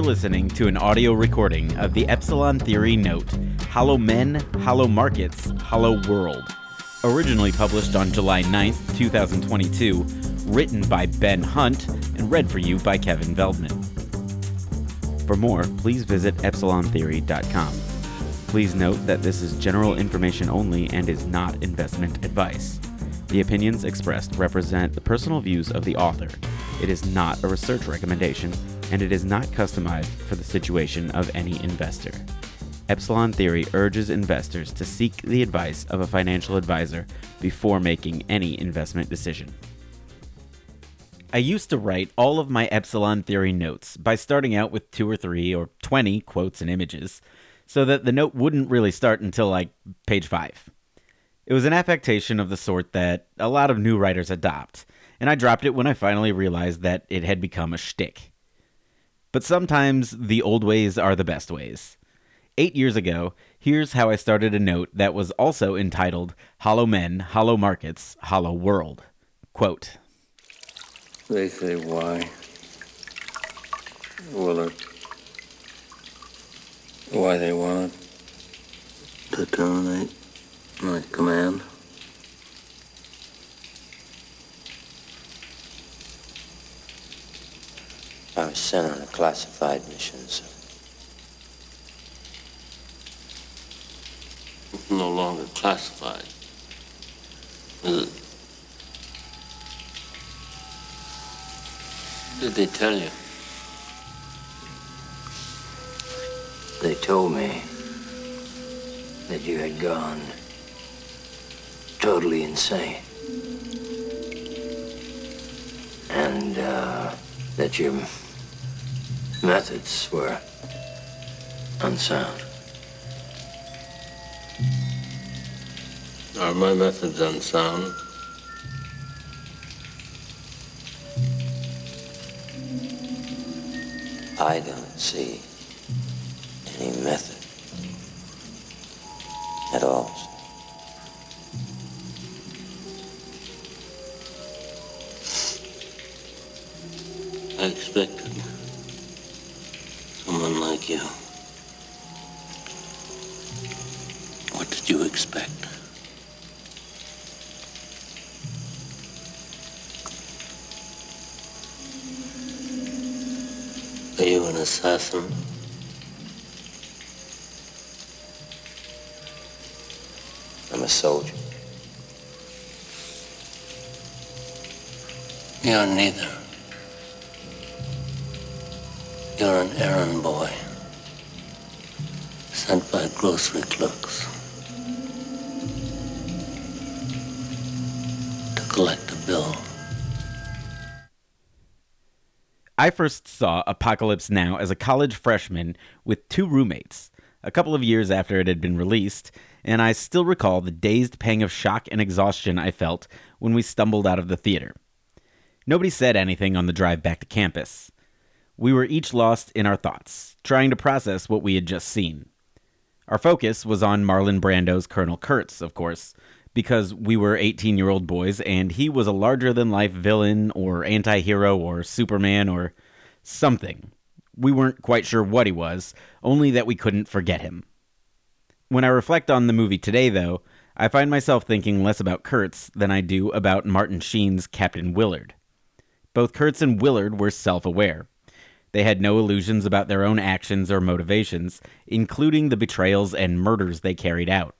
are listening to an audio recording of the Epsilon Theory Note Hollow Men, Hollow Markets, Hollow World, originally published on July 9th, 2022, written by Ben Hunt and read for you by Kevin Veldman. For more, please visit epsilontheory.com. Please note that this is general information only and is not investment advice. The opinions expressed represent the personal views of the author. It is not a research recommendation, and it is not customized for the situation of any investor. Epsilon Theory urges investors to seek the advice of a financial advisor before making any investment decision. I used to write all of my Epsilon Theory notes by starting out with two or three or 20 quotes and images, so that the note wouldn't really start until like page five. It was an affectation of the sort that a lot of new writers adopt, and I dropped it when I finally realized that it had become a shtick. But sometimes the old ways are the best ways. Eight years ago, here's how I started a note that was also entitled Hollow Men, Hollow Markets, Hollow World. Quote They say why. Willard. Why they want to terminate my command. I was sent on a classified mission, sir. It's no longer classified. Is it? Did they tell you? They told me that you had gone totally insane. And uh, that your methods were unsound. Are my methods unsound? I don't see any method at all. I someone like you. What did you expect? Are you an assassin? I'm a soldier. You're neither. You're an errand boy. Sent by grocery clerks. To collect a bill. I first saw Apocalypse Now as a college freshman with two roommates, a couple of years after it had been released, and I still recall the dazed pang of shock and exhaustion I felt when we stumbled out of the theater. Nobody said anything on the drive back to campus. We were each lost in our thoughts, trying to process what we had just seen. Our focus was on Marlon Brando's Colonel Kurtz, of course, because we were 18 year old boys and he was a larger than life villain or anti hero or Superman or something. We weren't quite sure what he was, only that we couldn't forget him. When I reflect on the movie today, though, I find myself thinking less about Kurtz than I do about Martin Sheen's Captain Willard. Both Kurtz and Willard were self aware. They had no illusions about their own actions or motivations, including the betrayals and murders they carried out.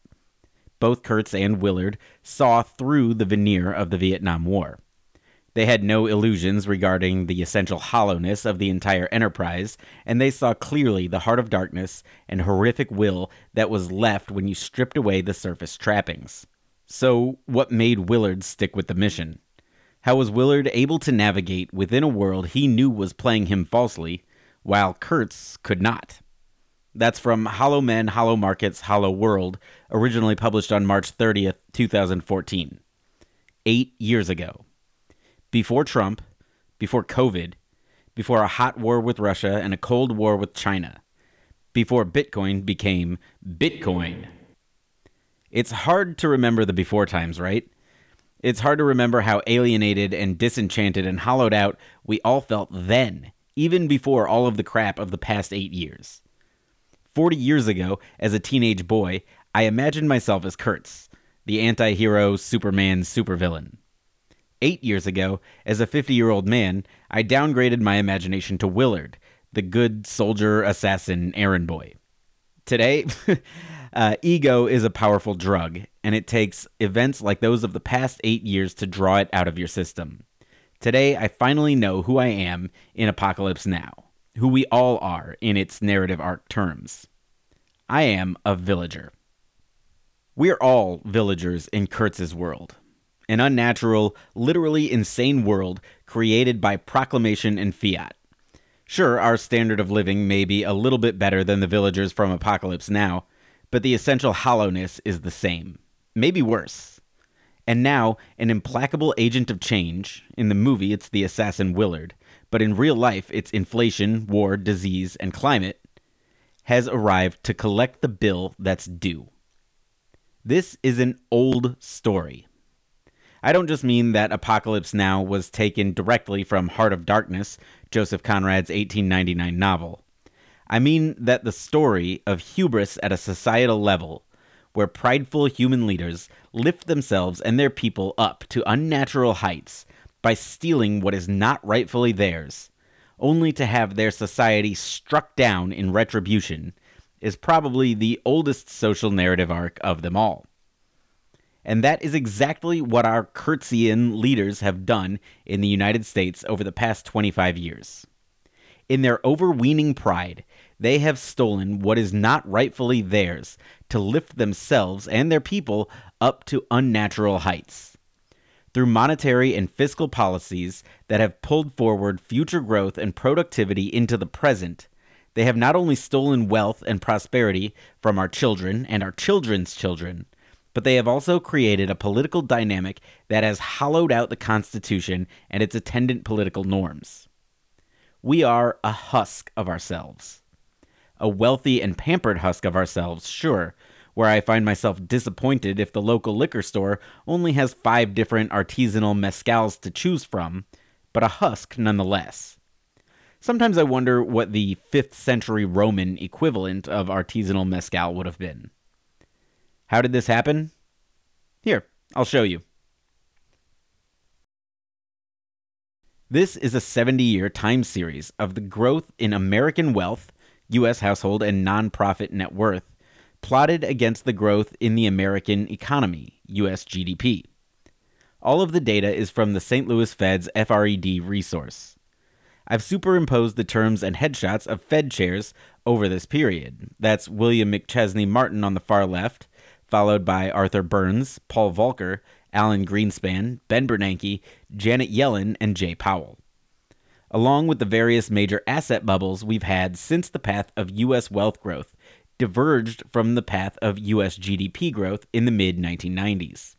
Both Kurtz and Willard saw through the veneer of the Vietnam War. They had no illusions regarding the essential hollowness of the entire enterprise, and they saw clearly the heart of darkness and horrific will that was left when you stripped away the surface trappings. So, what made Willard stick with the mission? How was Willard able to navigate within a world he knew was playing him falsely, while Kurtz could not? That's from Hollow Men, Hollow Markets, Hollow World, originally published on March 30th, 2014. Eight years ago. Before Trump, before COVID, before a hot war with Russia and a cold war with China, before Bitcoin became Bitcoin. It's hard to remember the before times, right? It's hard to remember how alienated and disenchanted and hollowed out we all felt then even before all of the crap of the past eight years. 40 years ago, as a teenage boy, I imagined myself as Kurtz, the anti hero Superman supervillain. Eight years ago, as a 50 year old man, I downgraded my imagination to Willard, the good soldier assassin errand boy. Today, uh, ego is a powerful drug, and it takes events like those of the past eight years to draw it out of your system. Today, I finally know who I am in Apocalypse Now, who we all are in its narrative arc terms. I am a villager. We're all villagers in Kurtz's world. An unnatural, literally insane world created by proclamation and fiat. Sure, our standard of living may be a little bit better than the villagers from Apocalypse Now, but the essential hollowness is the same. Maybe worse. And now, an implacable agent of change, in the movie it's the assassin Willard, but in real life it's inflation, war, disease, and climate, has arrived to collect the bill that's due. This is an old story. I don't just mean that Apocalypse Now was taken directly from Heart of Darkness, Joseph Conrad's 1899 novel. I mean that the story of hubris at a societal level, where prideful human leaders lift themselves and their people up to unnatural heights by stealing what is not rightfully theirs, only to have their society struck down in retribution, is probably the oldest social narrative arc of them all. And that is exactly what our Kurtzian leaders have done in the United States over the past 25 years. In their overweening pride, they have stolen what is not rightfully theirs to lift themselves and their people up to unnatural heights. Through monetary and fiscal policies that have pulled forward future growth and productivity into the present, they have not only stolen wealth and prosperity from our children and our children's children, but they have also created a political dynamic that has hollowed out the Constitution and its attendant political norms. We are a husk of ourselves. A wealthy and pampered husk of ourselves, sure, where I find myself disappointed if the local liquor store only has five different artisanal mezcals to choose from, but a husk nonetheless. Sometimes I wonder what the 5th century Roman equivalent of artisanal mezcal would have been. How did this happen? Here, I'll show you. This is a 70 year time series of the growth in American wealth, U.S. household, and nonprofit net worth, plotted against the growth in the American economy, U.S. GDP. All of the data is from the St. Louis Fed's FRED resource. I've superimposed the terms and headshots of Fed chairs over this period. That's William McChesney Martin on the far left, followed by Arthur Burns, Paul Volcker, Alan Greenspan, Ben Bernanke, Janet Yellen, and Jay Powell. Along with the various major asset bubbles we've had since the path of U.S. wealth growth diverged from the path of U.S. GDP growth in the mid 1990s.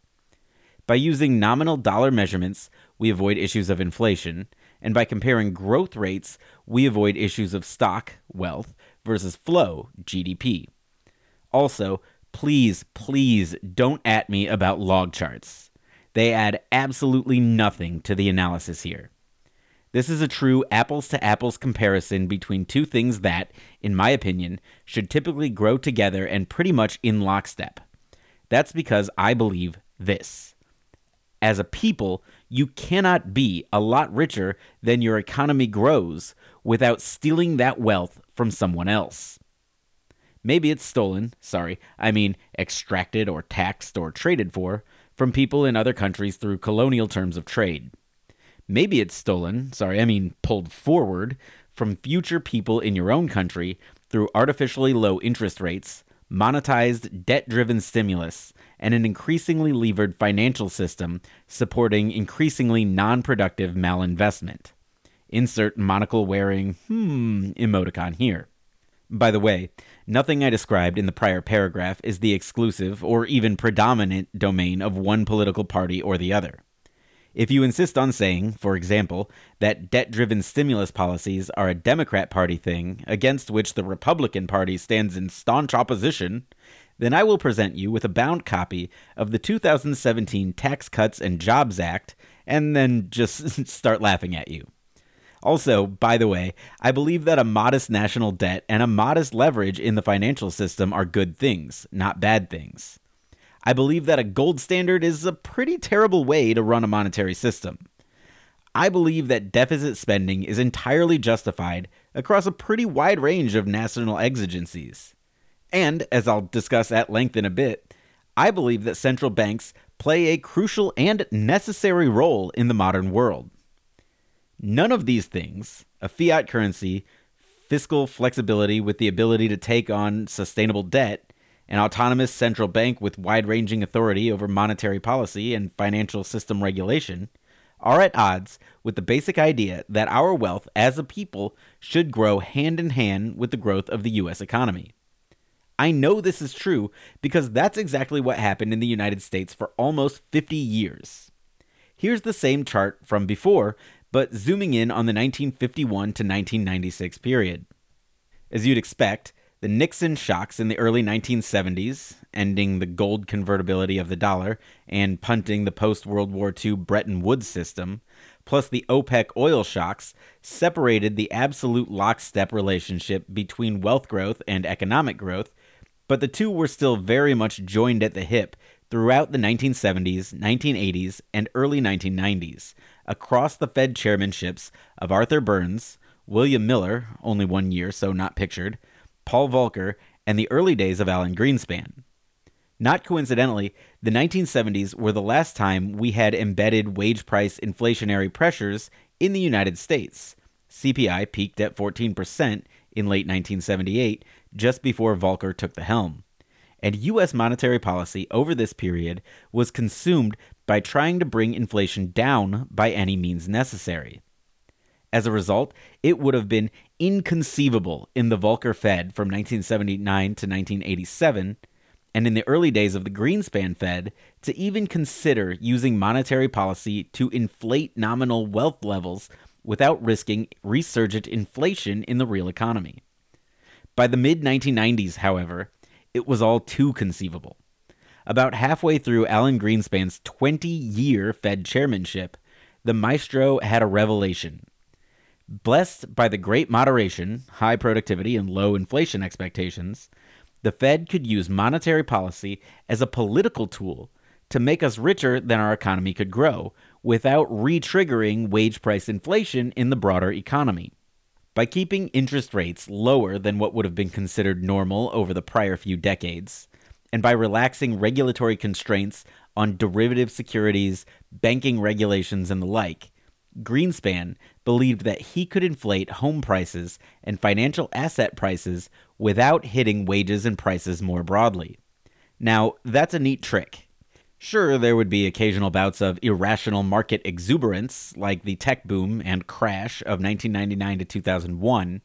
By using nominal dollar measurements, we avoid issues of inflation, and by comparing growth rates, we avoid issues of stock, wealth, versus flow, GDP. Also, please, please don't at me about log charts. They add absolutely nothing to the analysis here. This is a true apples to apples comparison between two things that, in my opinion, should typically grow together and pretty much in lockstep. That's because I believe this. As a people, you cannot be a lot richer than your economy grows without stealing that wealth from someone else. Maybe it's stolen, sorry, I mean extracted or taxed or traded for, from people in other countries through colonial terms of trade. Maybe it's stolen, sorry, I mean pulled forward, from future people in your own country through artificially low interest rates, monetized debt driven stimulus, and an increasingly levered financial system supporting increasingly non productive malinvestment. Insert monocle wearing, hmm, emoticon here. By the way, nothing I described in the prior paragraph is the exclusive or even predominant domain of one political party or the other. If you insist on saying, for example, that debt driven stimulus policies are a Democrat Party thing against which the Republican Party stands in staunch opposition, then I will present you with a bound copy of the 2017 Tax Cuts and Jobs Act and then just start laughing at you. Also, by the way, I believe that a modest national debt and a modest leverage in the financial system are good things, not bad things. I believe that a gold standard is a pretty terrible way to run a monetary system. I believe that deficit spending is entirely justified across a pretty wide range of national exigencies. And, as I'll discuss at length in a bit, I believe that central banks play a crucial and necessary role in the modern world. None of these things, a fiat currency, fiscal flexibility with the ability to take on sustainable debt, an autonomous central bank with wide ranging authority over monetary policy and financial system regulation, are at odds with the basic idea that our wealth as a people should grow hand in hand with the growth of the U.S. economy. I know this is true because that's exactly what happened in the United States for almost 50 years. Here's the same chart from before, but zooming in on the 1951 to 1996 period. As you'd expect, the Nixon shocks in the early 1970s, ending the gold convertibility of the dollar and punting the post World War II Bretton Woods system, plus the OPEC oil shocks, separated the absolute lockstep relationship between wealth growth and economic growth, but the two were still very much joined at the hip throughout the 1970s, 1980s, and early 1990s across the Fed chairmanships of Arthur Burns, William Miller, only one year, so not pictured, Paul Volcker, and the early days of Alan Greenspan. Not coincidentally, the 1970s were the last time we had embedded wage price inflationary pressures in the United States. CPI peaked at 14% in late 1978, just before Volcker took the helm. And U.S. monetary policy over this period was consumed by trying to bring inflation down by any means necessary. As a result, it would have been inconceivable in the Volcker Fed from 1979 to 1987, and in the early days of the Greenspan Fed, to even consider using monetary policy to inflate nominal wealth levels without risking resurgent inflation in the real economy. By the mid 1990s, however, it was all too conceivable. About halfway through Alan Greenspan's 20 year Fed chairmanship, the maestro had a revelation. Blessed by the great moderation, high productivity, and low inflation expectations, the Fed could use monetary policy as a political tool to make us richer than our economy could grow without re triggering wage price inflation in the broader economy. By keeping interest rates lower than what would have been considered normal over the prior few decades, and by relaxing regulatory constraints on derivative securities, banking regulations, and the like, Greenspan believed that he could inflate home prices and financial asset prices without hitting wages and prices more broadly. Now, that's a neat trick. Sure, there would be occasional bouts of irrational market exuberance, like the tech boom and crash of 1999 to 2001,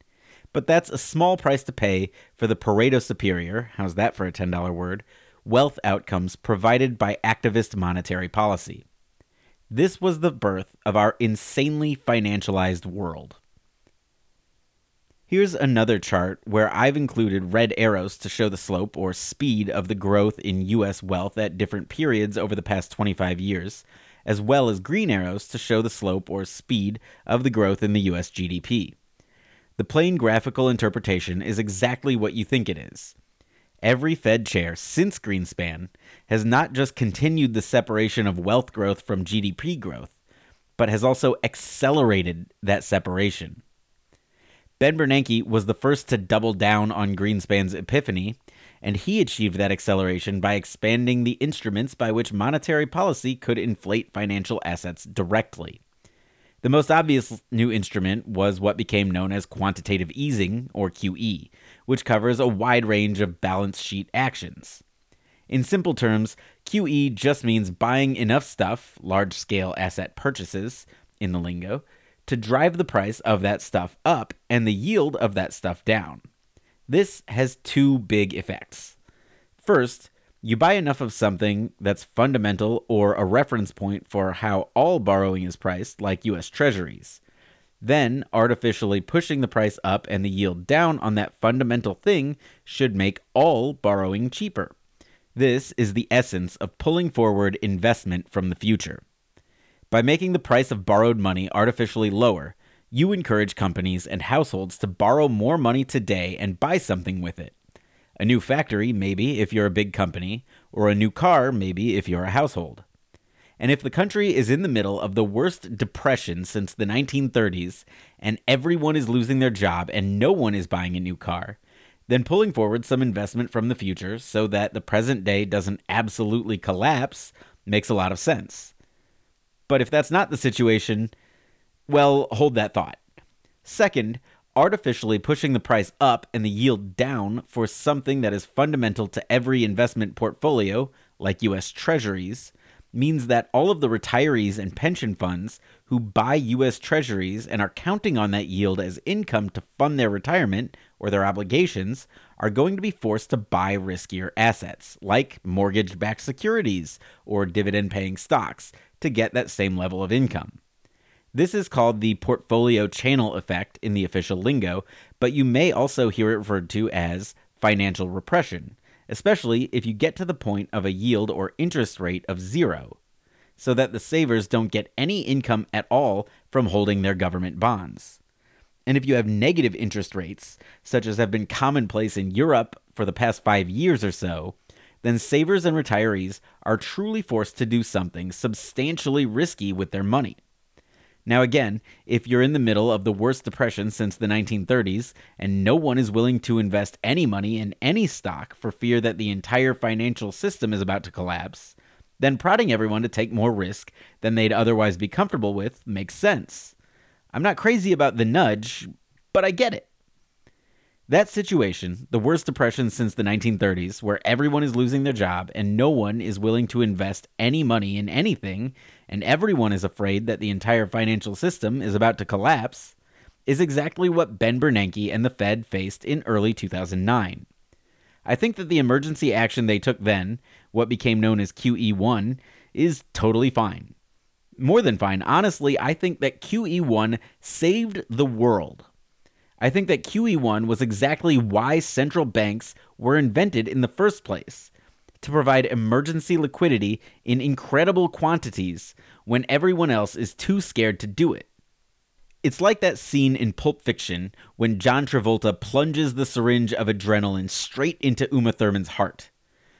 but that's a small price to pay for the Pareto superior, how's that for a $10 word, wealth outcomes provided by activist monetary policy. This was the birth of our insanely financialized world. Here's another chart where I've included red arrows to show the slope or speed of the growth in US wealth at different periods over the past 25 years, as well as green arrows to show the slope or speed of the growth in the US GDP. The plain graphical interpretation is exactly what you think it is. Every Fed chair since Greenspan has not just continued the separation of wealth growth from GDP growth, but has also accelerated that separation. Ben Bernanke was the first to double down on Greenspan's epiphany, and he achieved that acceleration by expanding the instruments by which monetary policy could inflate financial assets directly. The most obvious new instrument was what became known as quantitative easing, or QE, which covers a wide range of balance sheet actions. In simple terms, QE just means buying enough stuff, large scale asset purchases in the lingo, to drive the price of that stuff up and the yield of that stuff down. This has two big effects. First, you buy enough of something that's fundamental or a reference point for how all borrowing is priced, like US Treasuries. Then, artificially pushing the price up and the yield down on that fundamental thing should make all borrowing cheaper. This is the essence of pulling forward investment from the future. By making the price of borrowed money artificially lower, you encourage companies and households to borrow more money today and buy something with it. A new factory, maybe, if you're a big company, or a new car, maybe, if you're a household. And if the country is in the middle of the worst depression since the 1930s, and everyone is losing their job and no one is buying a new car, then pulling forward some investment from the future so that the present day doesn't absolutely collapse makes a lot of sense. But if that's not the situation, well, hold that thought. Second, artificially pushing the price up and the yield down for something that is fundamental to every investment portfolio, like US Treasuries, means that all of the retirees and pension funds who buy US Treasuries and are counting on that yield as income to fund their retirement or their obligations are going to be forced to buy riskier assets, like mortgage backed securities or dividend paying stocks, to get that same level of income. This is called the portfolio channel effect in the official lingo, but you may also hear it referred to as financial repression, especially if you get to the point of a yield or interest rate of zero, so that the savers don't get any income at all from holding their government bonds. And if you have negative interest rates, such as have been commonplace in Europe for the past five years or so, then savers and retirees are truly forced to do something substantially risky with their money. Now, again, if you're in the middle of the worst depression since the 1930s and no one is willing to invest any money in any stock for fear that the entire financial system is about to collapse, then prodding everyone to take more risk than they'd otherwise be comfortable with makes sense. I'm not crazy about the nudge, but I get it. That situation, the worst depression since the 1930s, where everyone is losing their job and no one is willing to invest any money in anything, and everyone is afraid that the entire financial system is about to collapse, is exactly what Ben Bernanke and the Fed faced in early 2009. I think that the emergency action they took then, what became known as QE1, is totally fine. More than fine. Honestly, I think that QE1 saved the world I think that QE1 was exactly why central banks were invented in the first place to provide emergency liquidity in incredible quantities when everyone else is too scared to do it. It's like that scene in Pulp Fiction when John Travolta plunges the syringe of adrenaline straight into Uma Thurman's heart.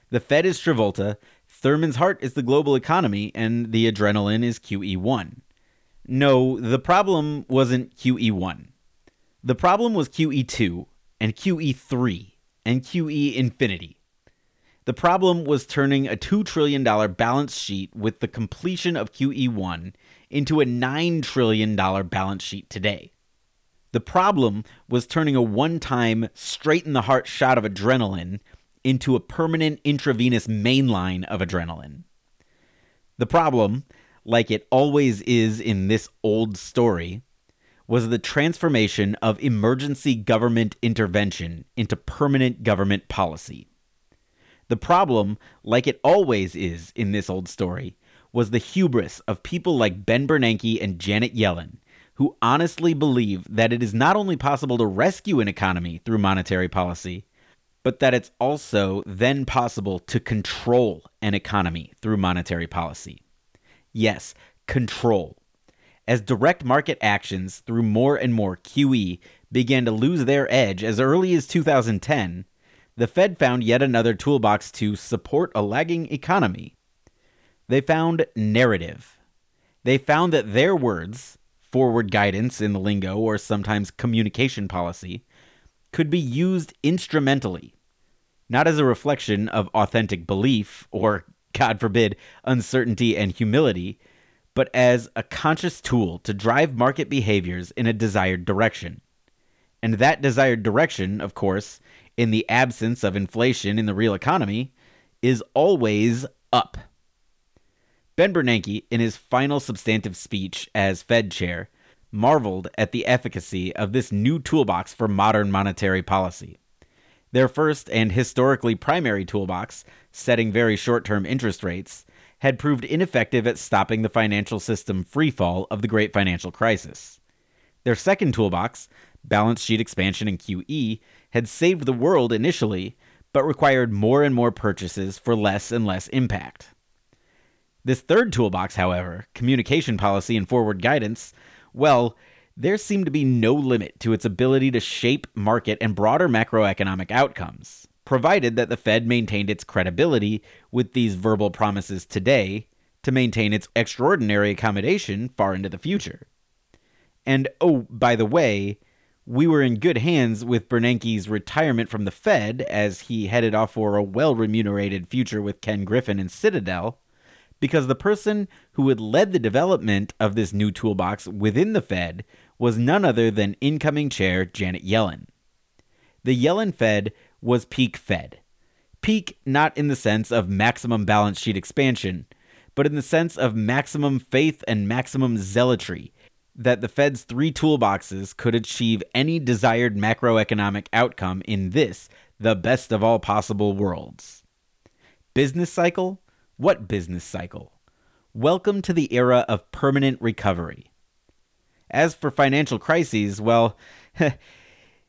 The Fed is Travolta, Thurman's heart is the global economy, and the adrenaline is QE1. No, the problem wasn't QE1. The problem was QE2 and QE3 and QE infinity. The problem was turning a $2 trillion balance sheet with the completion of QE1 into a $9 trillion balance sheet today. The problem was turning a one time, straight in the heart shot of adrenaline into a permanent intravenous mainline of adrenaline. The problem, like it always is in this old story, was the transformation of emergency government intervention into permanent government policy. The problem, like it always is in this old story, was the hubris of people like Ben Bernanke and Janet Yellen, who honestly believe that it is not only possible to rescue an economy through monetary policy, but that it's also then possible to control an economy through monetary policy. Yes, control. As direct market actions through more and more QE began to lose their edge as early as 2010, the Fed found yet another toolbox to support a lagging economy. They found narrative. They found that their words, forward guidance in the lingo or sometimes communication policy, could be used instrumentally, not as a reflection of authentic belief or, God forbid, uncertainty and humility, but as a conscious tool to drive market behaviors in a desired direction. And that desired direction, of course, in the absence of inflation in the real economy, is always up. Ben Bernanke, in his final substantive speech as Fed chair, marveled at the efficacy of this new toolbox for modern monetary policy. Their first and historically primary toolbox, setting very short term interest rates, had proved ineffective at stopping the financial system freefall of the great financial crisis. Their second toolbox, balance sheet expansion and QE, had saved the world initially, but required more and more purchases for less and less impact. This third toolbox, however, communication policy and forward guidance, well, there seemed to be no limit to its ability to shape market and broader macroeconomic outcomes, provided that the Fed maintained its credibility with these verbal promises today to maintain its extraordinary accommodation far into the future. And oh, by the way, we were in good hands with Bernanke's retirement from the Fed as he headed off for a well remunerated future with Ken Griffin and Citadel, because the person who had led the development of this new toolbox within the Fed was none other than incoming chair Janet Yellen. The Yellen Fed was peak Fed. Peak not in the sense of maximum balance sheet expansion, but in the sense of maximum faith and maximum zealotry that the Fed's three toolboxes could achieve any desired macroeconomic outcome in this, the best of all possible worlds. Business cycle? What business cycle? Welcome to the era of permanent recovery. As for financial crises, well,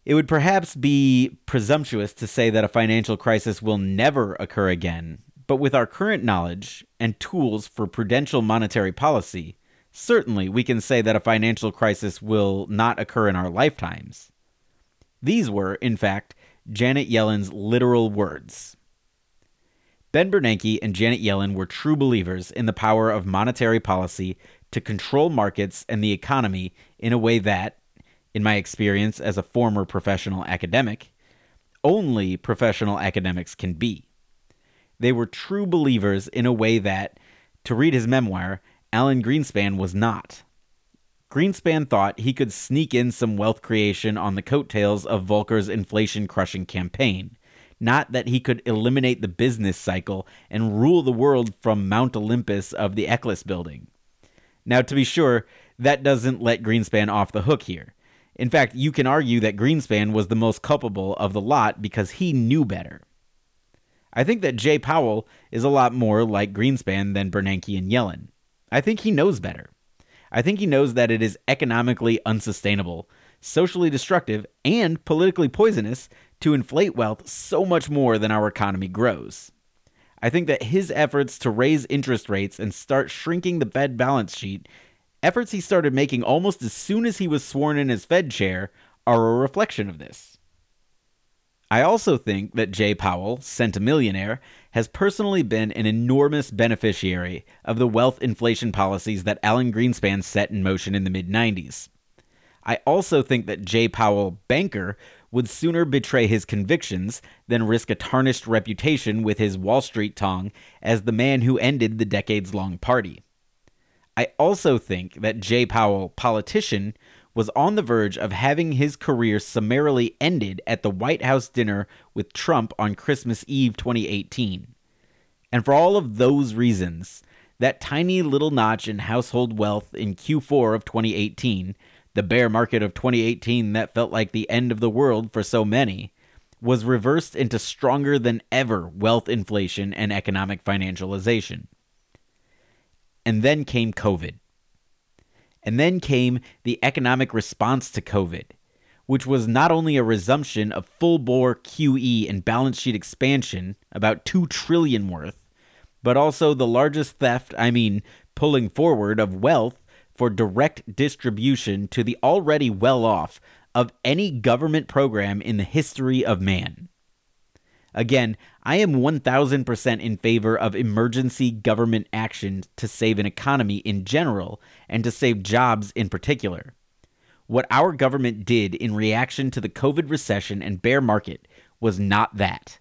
it would perhaps be presumptuous to say that a financial crisis will never occur again, but with our current knowledge and tools for prudential monetary policy, certainly we can say that a financial crisis will not occur in our lifetimes. These were, in fact, Janet Yellen's literal words. Ben Bernanke and Janet Yellen were true believers in the power of monetary policy to control markets and the economy in a way that, in my experience as a former professional academic, only professional academics can be. They were true believers in a way that, to read his memoir, Alan Greenspan was not. Greenspan thought he could sneak in some wealth creation on the coattails of Volcker's inflation crushing campaign, not that he could eliminate the business cycle and rule the world from Mount Olympus of the Eccles building. Now, to be sure, that doesn't let Greenspan off the hook here. In fact, you can argue that Greenspan was the most culpable of the lot because he knew better. I think that Jay Powell is a lot more like Greenspan than Bernanke and Yellen. I think he knows better. I think he knows that it is economically unsustainable, socially destructive, and politically poisonous to inflate wealth so much more than our economy grows. I think that his efforts to raise interest rates and start shrinking the Fed balance sheet, efforts he started making almost as soon as he was sworn in as Fed chair, are a reflection of this. I also think that Jay Powell, centimillionaire, has personally been an enormous beneficiary of the wealth inflation policies that Alan Greenspan set in motion in the mid 90s. I also think that Jay Powell, banker, would sooner betray his convictions than risk a tarnished reputation with his Wall Street tongue as the man who ended the decades long party. I also think that Jay Powell, politician, was on the verge of having his career summarily ended at the White House dinner with Trump on Christmas Eve 2018. And for all of those reasons, that tiny little notch in household wealth in Q4 of 2018, the bear market of 2018 that felt like the end of the world for so many, was reversed into stronger than ever wealth inflation and economic financialization. And then came COVID. And then came the economic response to COVID, which was not only a resumption of full bore QE and balance sheet expansion, about 2 trillion worth, but also the largest theft, I mean, pulling forward of wealth for direct distribution to the already well off of any government program in the history of man. Again, I am 1000% in favor of emergency government action to save an economy in general and to save jobs in particular. What our government did in reaction to the COVID recession and bear market was not that.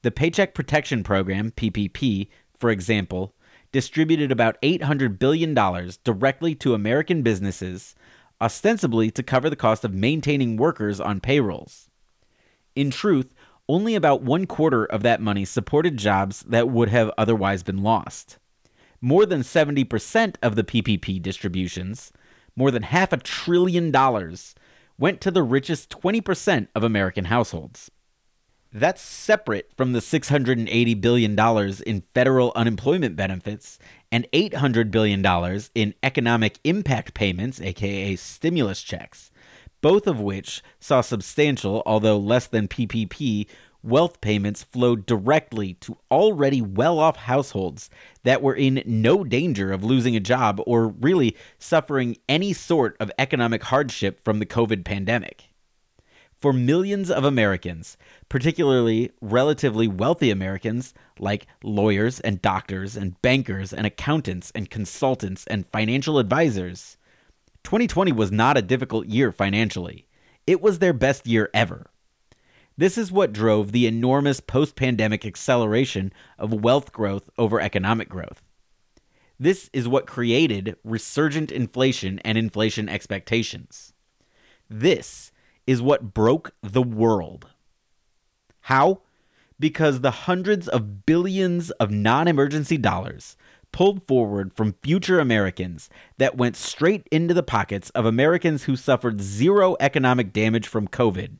The Paycheck Protection Program, PPP, for example, distributed about $800 billion directly to American businesses, ostensibly to cover the cost of maintaining workers on payrolls. In truth, only about one quarter of that money supported jobs that would have otherwise been lost. More than 70% of the PPP distributions, more than half a trillion dollars, went to the richest 20% of American households. That's separate from the $680 billion in federal unemployment benefits and $800 billion in economic impact payments, aka stimulus checks, both of which saw substantial, although less than PPP, wealth payments flowed directly to already well off households that were in no danger of losing a job or really suffering any sort of economic hardship from the COVID pandemic. For millions of Americans, particularly relatively wealthy Americans like lawyers and doctors and bankers and accountants and consultants and financial advisors, 2020 was not a difficult year financially. It was their best year ever. This is what drove the enormous post pandemic acceleration of wealth growth over economic growth. This is what created resurgent inflation and inflation expectations. This is what broke the world. How? Because the hundreds of billions of non emergency dollars pulled forward from future Americans that went straight into the pockets of Americans who suffered zero economic damage from COVID.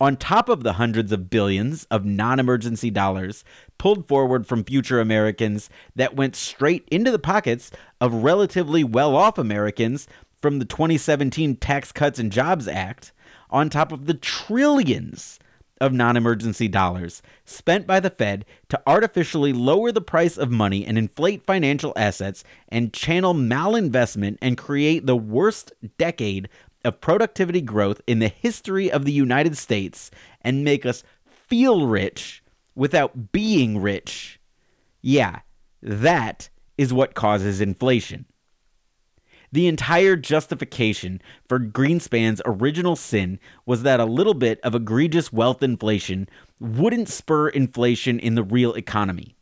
On top of the hundreds of billions of non emergency dollars pulled forward from future Americans that went straight into the pockets of relatively well off Americans from the 2017 Tax Cuts and Jobs Act, on top of the trillions of non emergency dollars spent by the Fed to artificially lower the price of money and inflate financial assets and channel malinvestment and create the worst decade of productivity growth in the history of the United States and make us feel rich without being rich. Yeah, that is what causes inflation. The entire justification for Greenspan's original sin was that a little bit of egregious wealth inflation wouldn't spur inflation in the real economy.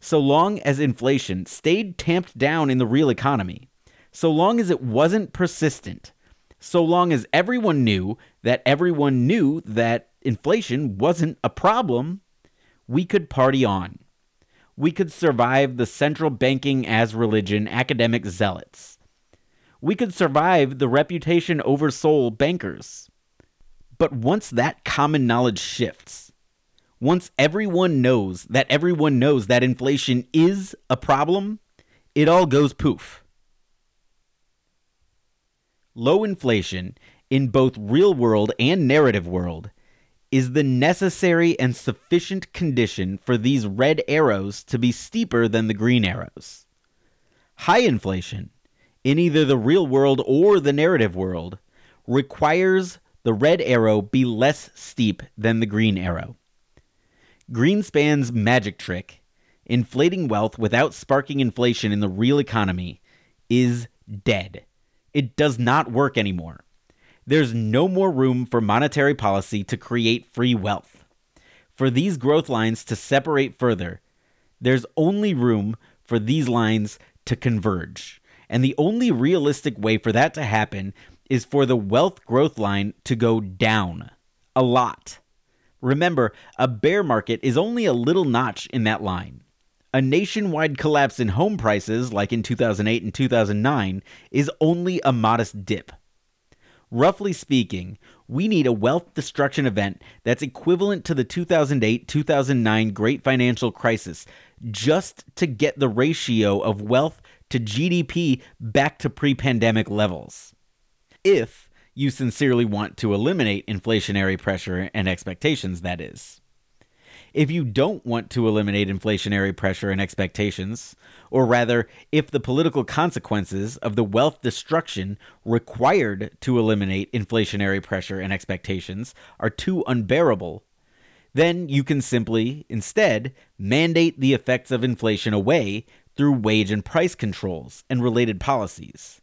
So long as inflation stayed tamped down in the real economy, so long as it wasn't persistent, so long as everyone knew that everyone knew that inflation wasn't a problem, we could party on. We could survive the central banking as religion academic zealots we could survive the reputation over soul bankers. But once that common knowledge shifts, once everyone knows that everyone knows that inflation is a problem, it all goes poof. Low inflation in both real world and narrative world is the necessary and sufficient condition for these red arrows to be steeper than the green arrows. High inflation in either the real world or the narrative world requires the red arrow be less steep than the green arrow. Greenspan's magic trick, inflating wealth without sparking inflation in the real economy, is dead. It does not work anymore. There's no more room for monetary policy to create free wealth. For these growth lines to separate further, there's only room for these lines to converge. And the only realistic way for that to happen is for the wealth growth line to go down a lot. Remember, a bear market is only a little notch in that line. A nationwide collapse in home prices, like in 2008 and 2009, is only a modest dip. Roughly speaking, we need a wealth destruction event that's equivalent to the 2008 2009 Great Financial Crisis just to get the ratio of wealth to GDP back to pre pandemic levels. If you sincerely want to eliminate inflationary pressure and expectations, that is. If you don't want to eliminate inflationary pressure and expectations, or rather, if the political consequences of the wealth destruction required to eliminate inflationary pressure and expectations are too unbearable, then you can simply, instead, mandate the effects of inflation away through wage and price controls and related policies,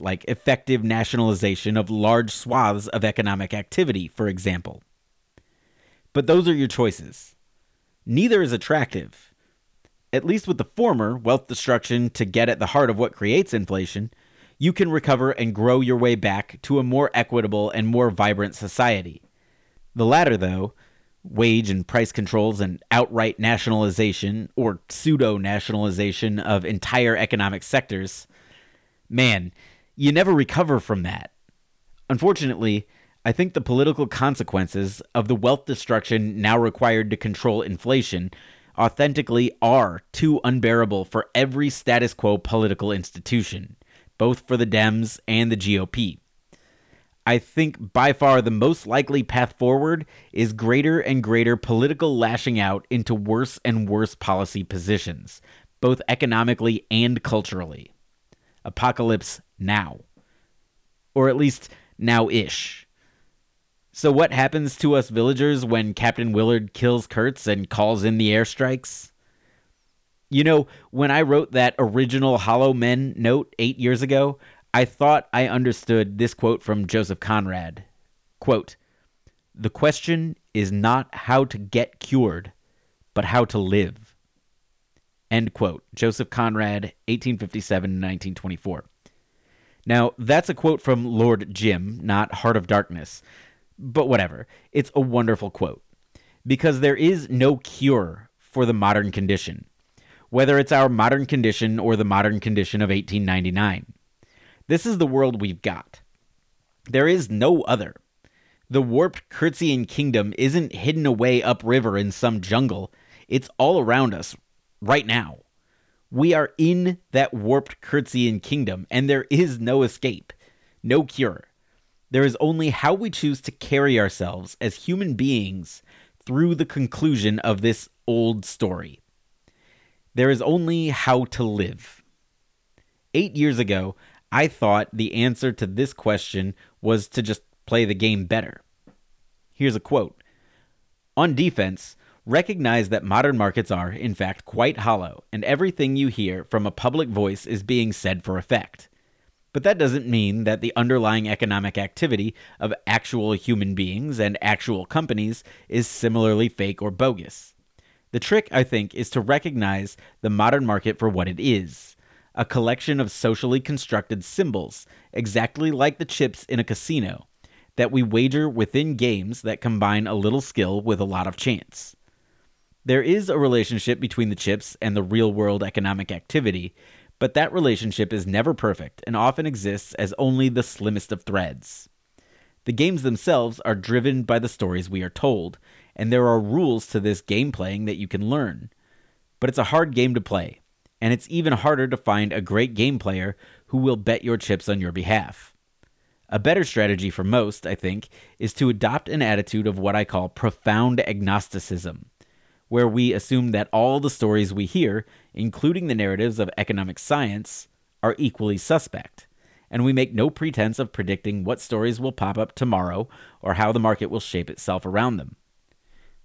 like effective nationalization of large swaths of economic activity, for example. But those are your choices. Neither is attractive. At least with the former, wealth destruction to get at the heart of what creates inflation, you can recover and grow your way back to a more equitable and more vibrant society. The latter, though, wage and price controls and outright nationalization or pseudo nationalization of entire economic sectors, man, you never recover from that. Unfortunately, I think the political consequences of the wealth destruction now required to control inflation authentically are too unbearable for every status quo political institution, both for the Dems and the GOP. I think by far the most likely path forward is greater and greater political lashing out into worse and worse policy positions, both economically and culturally. Apocalypse now. Or at least now ish. So, what happens to us villagers when Captain Willard kills Kurtz and calls in the airstrikes? You know, when I wrote that original Hollow Men note eight years ago, I thought I understood this quote from Joseph Conrad. Quote, the question is not how to get cured, but how to live. End quote. Joseph Conrad, 1857 1924. Now, that's a quote from Lord Jim, not Heart of Darkness, but whatever. It's a wonderful quote. Because there is no cure for the modern condition, whether it's our modern condition or the modern condition of 1899. This is the world we've got. There is no other. The warped Kurtzian kingdom isn't hidden away upriver in some jungle. It's all around us right now. We are in that warped Kurtzian kingdom, and there is no escape, no cure. There is only how we choose to carry ourselves as human beings through the conclusion of this old story. There is only how to live. Eight years ago, I thought the answer to this question was to just play the game better. Here's a quote On defense, recognize that modern markets are, in fact, quite hollow, and everything you hear from a public voice is being said for effect. But that doesn't mean that the underlying economic activity of actual human beings and actual companies is similarly fake or bogus. The trick, I think, is to recognize the modern market for what it is a collection of socially constructed symbols, exactly like the chips in a casino, that we wager within games that combine a little skill with a lot of chance. There is a relationship between the chips and the real world economic activity, but that relationship is never perfect and often exists as only the slimmest of threads. The games themselves are driven by the stories we are told, and there are rules to this game playing that you can learn. But it's a hard game to play, and it's even harder to find a great game player who will bet your chips on your behalf. A better strategy for most, I think, is to adopt an attitude of what I call profound agnosticism where we assume that all the stories we hear, including the narratives of economic science, are equally suspect, and we make no pretense of predicting what stories will pop up tomorrow or how the market will shape itself around them.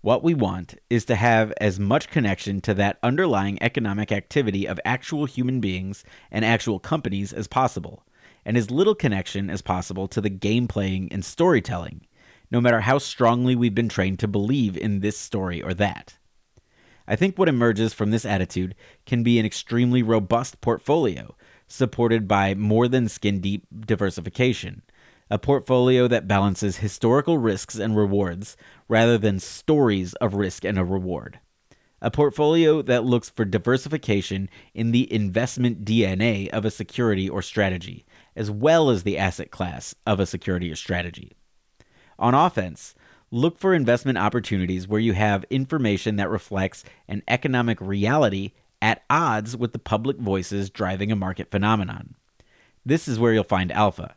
What we want is to have as much connection to that underlying economic activity of actual human beings and actual companies as possible, and as little connection as possible to the game playing and storytelling, no matter how strongly we've been trained to believe in this story or that. I think what emerges from this attitude can be an extremely robust portfolio, supported by more than skin deep diversification. A portfolio that balances historical risks and rewards rather than stories of risk and a reward. A portfolio that looks for diversification in the investment DNA of a security or strategy, as well as the asset class of a security or strategy. On offense, Look for investment opportunities where you have information that reflects an economic reality at odds with the public voices driving a market phenomenon. This is where you'll find alpha.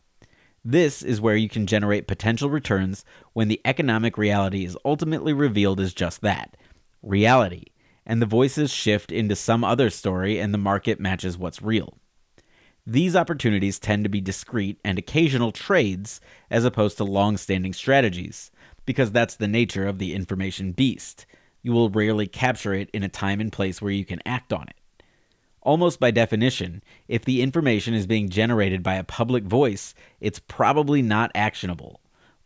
This is where you can generate potential returns when the economic reality is ultimately revealed as just that reality, and the voices shift into some other story and the market matches what's real. These opportunities tend to be discrete and occasional trades as opposed to long standing strategies, because that's the nature of the information beast. You will rarely capture it in a time and place where you can act on it. Almost by definition, if the information is being generated by a public voice, it's probably not actionable.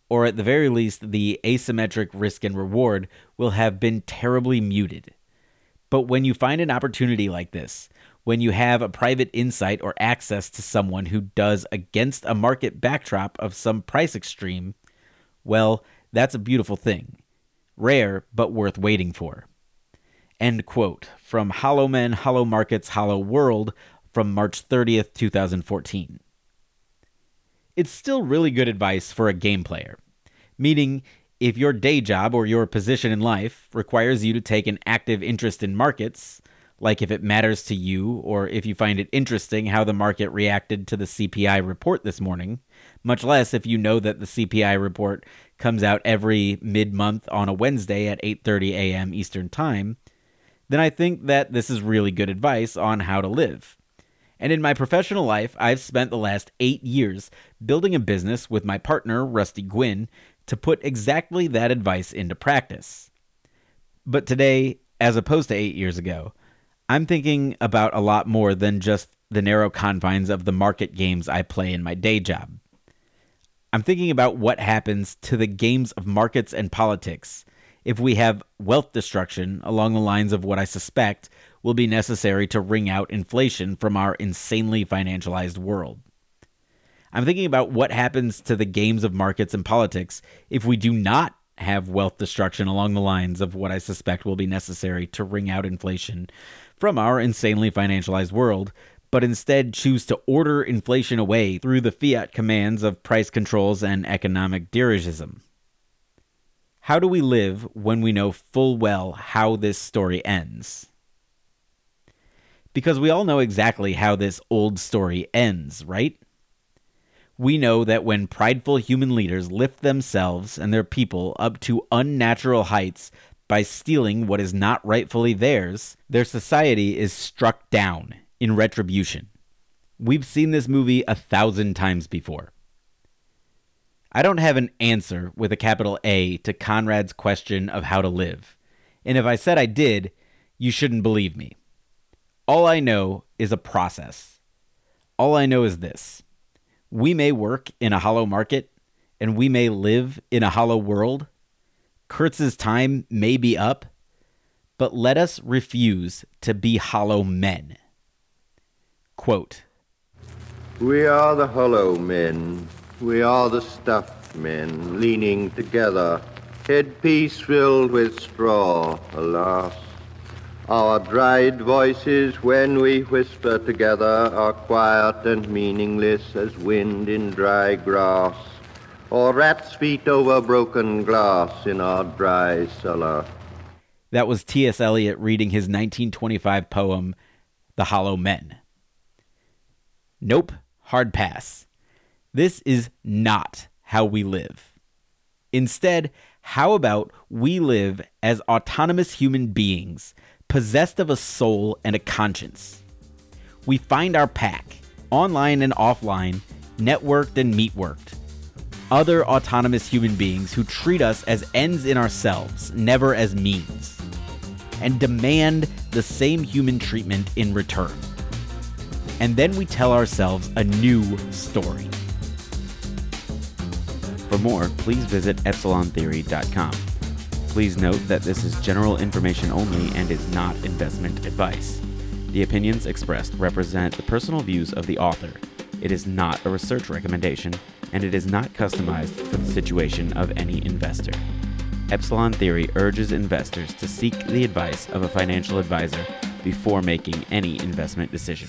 Or at the very least, the asymmetric risk and reward will have been terribly muted. But when you find an opportunity like this, when you have a private insight or access to someone who does against a market backdrop of some price extreme, well, that's a beautiful thing. Rare, but worth waiting for. End quote from Hollow Men, Hollow Markets, Hollow World from March 30th, 2014. It's still really good advice for a game player, meaning if your day job or your position in life requires you to take an active interest in markets, like if it matters to you or if you find it interesting how the market reacted to the CPI report this morning, much less if you know that the CPI report comes out every mid-month on a Wednesday at 8:30 a.m. Eastern Time, then I think that this is really good advice on how to live. And in my professional life, I've spent the last 8 years building a business with my partner Rusty Guinn to put exactly that advice into practice. But today, as opposed to 8 years ago, I'm thinking about a lot more than just the narrow confines of the market games I play in my day job. I'm thinking about what happens to the games of markets and politics if we have wealth destruction along the lines of what I suspect will be necessary to wring out inflation from our insanely financialized world. I'm thinking about what happens to the games of markets and politics if we do not have wealth destruction along the lines of what I suspect will be necessary to wring out inflation from our insanely financialized world, but instead choose to order inflation away through the fiat commands of price controls and economic dirigism. How do we live when we know full well how this story ends? Because we all know exactly how this old story ends, right? We know that when prideful human leaders lift themselves and their people up to unnatural heights by stealing what is not rightfully theirs, their society is struck down in retribution. We've seen this movie a thousand times before. I don't have an answer with a capital A to Conrad's question of how to live. And if I said I did, you shouldn't believe me. All I know is a process. All I know is this we may work in a hollow market and we may live in a hollow world, Kurtz's time may be up, but let us refuse to be hollow men. Quote We are the hollow men, we are the stuffed men, leaning together, headpiece filled with straw, alas. Our dried voices, when we whisper together, are quiet and meaningless as wind in dry grass or rat's feet over broken glass in our dry cellar. That was T.S. Eliot reading his 1925 poem, The Hollow Men. Nope, hard pass. This is not how we live. Instead, how about we live as autonomous human beings, possessed of a soul and a conscience? We find our pack, online and offline, networked and meatworked other autonomous human beings who treat us as ends in ourselves, never as means, and demand the same human treatment in return. And then we tell ourselves a new story. For more, please visit epsilontheory.com. Please note that this is general information only and is not investment advice. The opinions expressed represent the personal views of the author. It is not a research recommendation and it is not customized for the situation of any investor. Epsilon Theory urges investors to seek the advice of a financial advisor before making any investment decision.